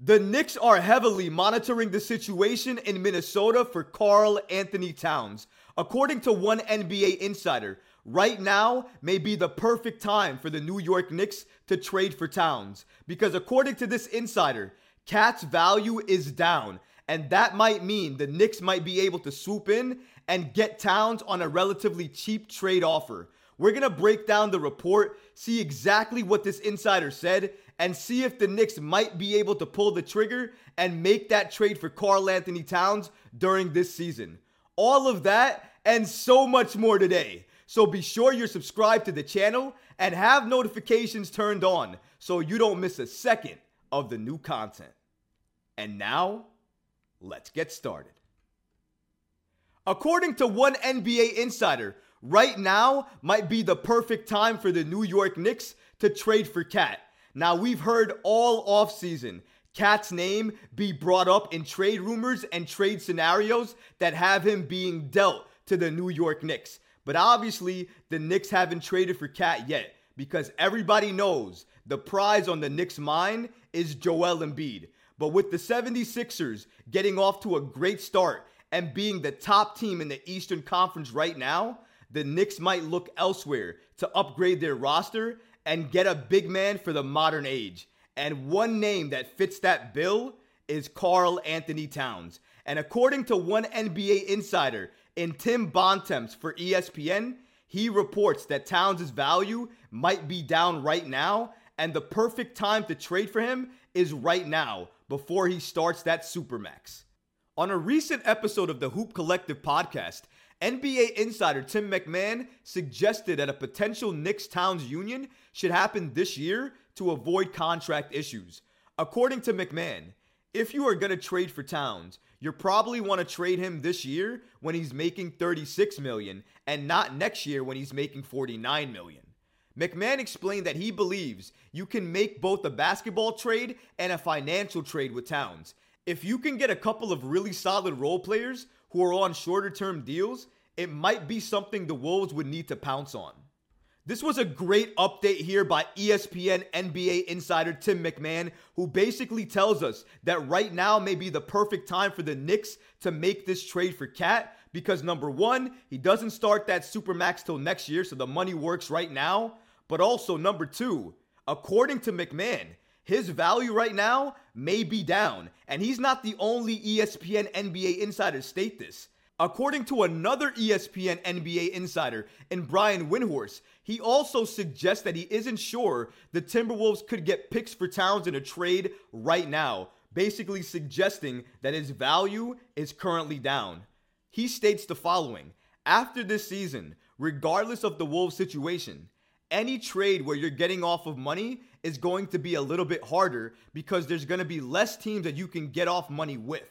The Knicks are heavily monitoring the situation in Minnesota for Karl Anthony Towns. According to one NBA insider, right now may be the perfect time for the New York Knicks to trade for Towns. Because according to this insider, KAT's value is down, and that might mean the Knicks might be able to swoop in and get Towns on a relatively cheap trade offer. We're gonna break down the report, see exactly what this insider said, and see if the Knicks might be able to pull the trigger and make that trade for Karl Anthony Towns during this season. All of that and so much more today. So be sure you're subscribed to the channel and have notifications turned on so you don't miss a second of the new content. And now, let's get started. According to one NBA insider, right now might be the perfect time for the New York Knicks to trade for KAT. Now, we've heard all offseason KAT's name be brought up in trade rumors and trade scenarios that have him being dealt to the New York Knicks. But obviously, the Knicks haven't traded for Cat yet because everybody knows the prize on the Knicks' mind is Joel Embiid. But with the 76ers getting off to a great start and being the top team in the Eastern Conference right now, the Knicks might look elsewhere to upgrade their roster and get a big man for the modern age. And one name that fits that bill is Karl Anthony Towns. And according to one NBA insider in Tim Bontemps for ESPN, he reports that Towns' value might be down right now, and the perfect time to trade for him is right now before he starts that Supermax. On a recent episode of the Hoop Collective podcast, NBA insider Tim McMahon suggested that a potential Knicks Towns union should happen this year to avoid contract issues. According to McMahon, if you are going to trade for Towns, you probably want to trade him this year when he's making 36 million and not next year when he's making 49 million. McMahon explained that he believes you can make both a basketball trade and a financial trade with Towns. If you can get a couple of really solid role players who are on shorter term deals, it might be something the Wolves would need to pounce on. This was a great update here by ESPN NBA insider Tim McMahon, who basically tells us that right now may be the perfect time for the Knicks to make this trade for KAT because number one, he doesn't start that Supermax till next year, so the money works right now. But also, number two, according to McMahon, his value right now may be down. And he's not the only ESPN NBA insider to state this. According to another ESPN NBA insider in Brian Windhorst, he also suggests that he isn't sure the Timberwolves could get picks for Towns in a trade right now, basically suggesting that his value is currently down. He states the following After this season, regardless of the Wolves' situation, any trade where you're getting off of money is going to be a little bit harder because there's going to be less teams that you can get off money with.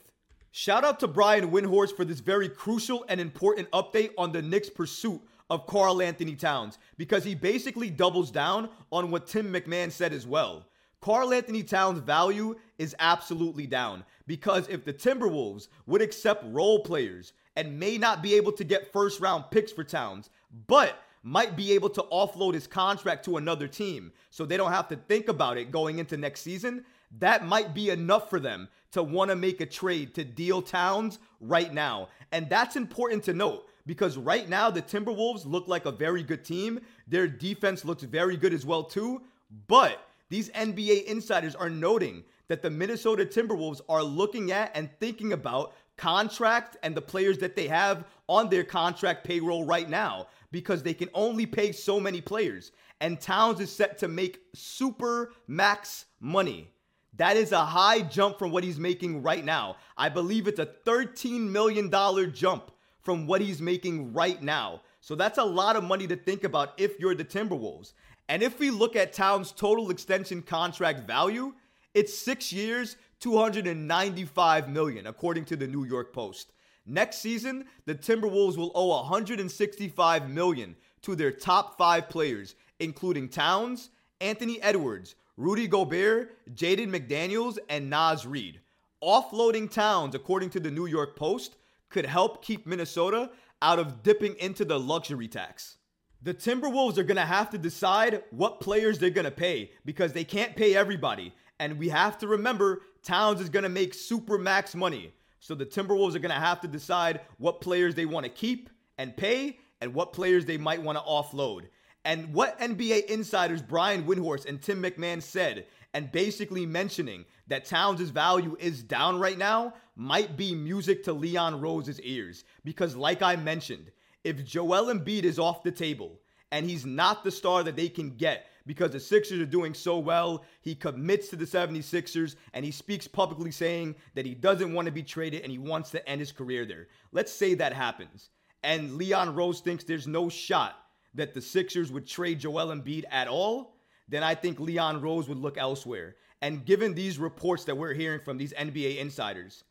Shout out to Brian Windhorst for this very crucial and important update on the Knicks' pursuit of Karl Anthony Towns because he basically doubles down on what Tim McMahon said as well. Karl Anthony Towns' value is absolutely down because if the Timberwolves would accept role players and may not be able to get first round picks for Towns, but might be able to offload his contract to another team so they don't have to think about it going into next season, that might be enough for them to want to make a trade to deal Towns right now. And that's important to note because right now the Timberwolves look like a very good team. Their defense looks very good as well too, but these NBA insiders are noting that the Minnesota Timberwolves are looking at and thinking about contract and the players that they have on their contract payroll right now because they can only pay so many players. And Towns is set to make super max money. That is a high jump from what he's making right now. I believe it's a $13 million jump from what he's making right now. So that's a lot of money to think about if you're the Timberwolves. And if we look at Towns' total extension contract value, it's six years, 295 million, according to the New York Post. Next season, the Timberwolves will owe 165 million to their top five players, including Towns, Anthony Edwards, Rudy Gobert, Jaden McDaniels, and Naz Reid. Offloading Towns, according to the New York Post, could help keep Minnesota out of dipping into the luxury tax. The Timberwolves are going to have to decide what players they're going to pay because they can't pay everybody. And we have to remember Towns is going to make super max money. So the Timberwolves are going to have to decide what players they want to keep and pay and what players they might want to offload. And what NBA insiders Brian Windhorst and Tim McMahon said, and basically mentioning that Towns' value is down right now, might be music to Leon Rose's ears. Because, like I mentioned, if Joel Embiid is off the table and he's not the star that they can get because the Sixers are doing so well, he commits to the 76ers and he speaks publicly saying that he doesn't want to be traded and he wants to end his career there. Let's say that happens. And Leon Rose thinks there's no shot that the Sixers would trade Joel Embiid at all, then I think Leon Rose would look elsewhere. And given these reports that we're hearing from these NBA insiders,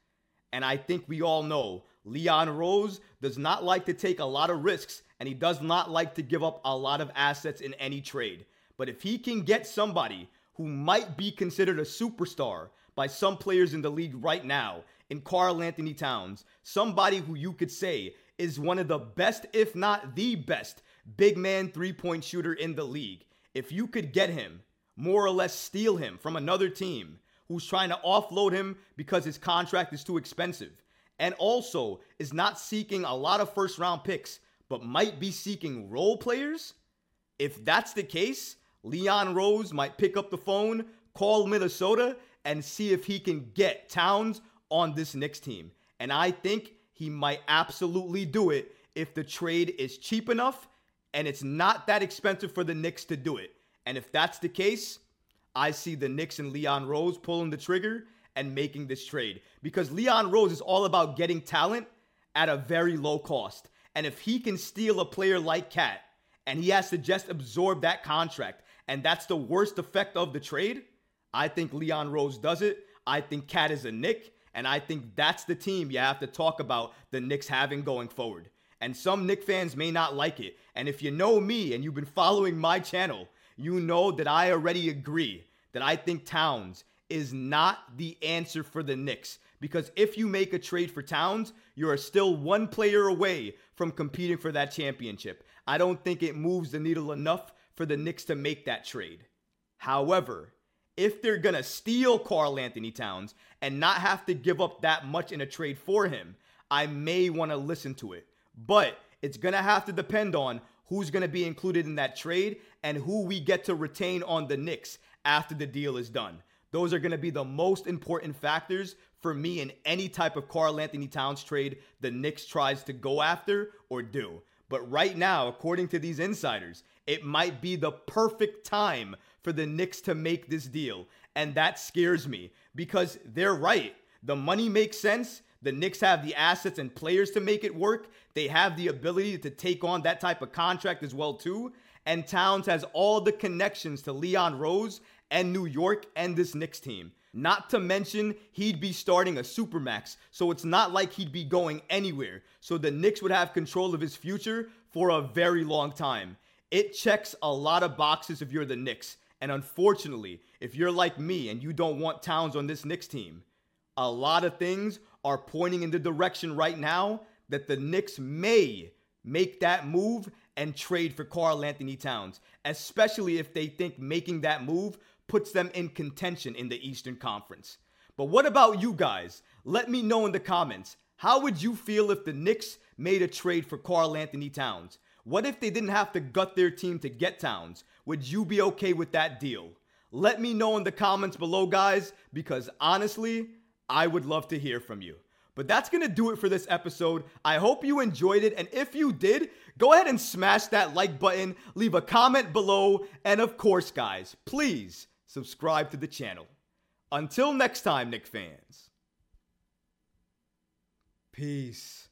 and I think we all know Leon Rose does not like to take a lot of risks and he does not like to give up a lot of assets in any trade. But if he can get somebody who might be considered a superstar by some players in the league right now, in Karl-Anthony Towns, somebody who you could say is one of the best, if not the best, big man three point shooter in the league. If you could get him, more or less steal him from another team who's trying to offload him because his contract is too expensive, and also is not seeking a lot of first round picks, but might be seeking role players, if that's the case, Leon Rose might pick up the phone, call Minnesota, and see if he can get Towns on this Knicks team. And I think he might absolutely do it if the trade is cheap enough and it's not that expensive for the Knicks to do it. And if that's the case, I see the Knicks and Leon Rose pulling the trigger and making this trade because Leon Rose is all about getting talent at a very low cost. And if he can steal a player like KAT and he has to just absorb that contract, and that's the worst effect of the trade, I think Leon Rose does it. I think KAT is a Knick, and I think that's the team you have to talk about the Knicks having going forward. And some Knick fans may not like it. And if you know me and you've been following my channel, you know that I already agree that I think Towns is not the answer for the Knicks. Because if you make a trade for Towns, you are still one player away from competing for that championship. I don't think it moves the needle enough for the Knicks to make that trade. However, if they're going to steal Karl-Anthony Towns and not have to give up that much in a trade for him, I may want to listen to it. But it's going to have to depend on who's going to be included in that trade and who we get to retain on the Knicks after the deal is done. Those are going to be the most important factors for me in any type of Karl-Anthony Towns trade the Knicks tries to go after or do. But right now, according to these insiders, it might be the perfect time for the Knicks to make this deal. And that scares me because they're right. The money makes sense. The Knicks have the assets and players to make it work. They have the ability to take on that type of contract as well too. And Towns has all the connections to Leon Rose and New York and this Knicks team. Not to mention, he'd be starting a supermax, so it's not like he'd be going anywhere. So the Knicks would have control of his future for a very long time. It checks a lot of boxes if you're the Knicks. And unfortunately, if you're like me and you don't want Towns on this Knicks team, a lot of things are pointing in the direction right now that the Knicks may make that move and trade for Karl-Anthony Towns, especially if they think making that move puts them in contention in the Eastern Conference. But what about you guys? Let me know in the comments. How would you feel if the Knicks made a trade for Karl-Anthony Towns? What if they didn't have to gut their team to get Towns? Would you be okay with that deal? Let me know in the comments below, guys, because honestly, I would love to hear from you. But that's gonna do it for this episode. I hope you enjoyed it, and if you did, go ahead and smash that like button, leave a comment below, and of course, guys, please subscribe to the channel. Until next time, Knick fans. Peace.